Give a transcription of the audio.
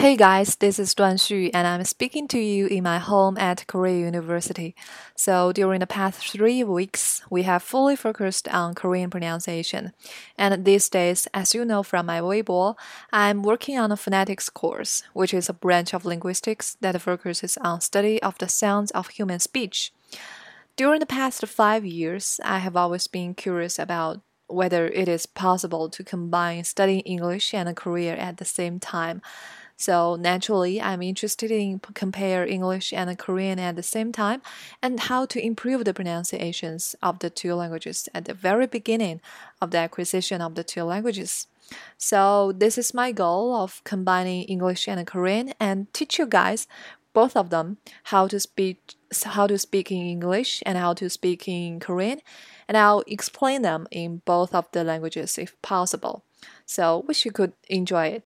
Hey guys, this is Duan Xu, and I'm speaking to you in my home at Korea University. So, during the past three weeks, we have fully focused on Korean pronunciation. And these days, as you know from my Weibo, I'm working on a phonetics course, which is a branch of linguistics that focuses on study of the sounds of human speech. During the past five years, I have always been curious about whether it is possible to combine studying English and Korean at the same time. So naturally, I'm interested in compare English and Korean at the same time and how to improve the pronunciations of the two languages at the very beginning of the acquisition of the two languages. So this is my goal of combining English and Korean and teach you guys both of them how to speak how to speak in English and how to speak in Korean and I'll explain them in both of the languages if possible. So wish you could enjoy it.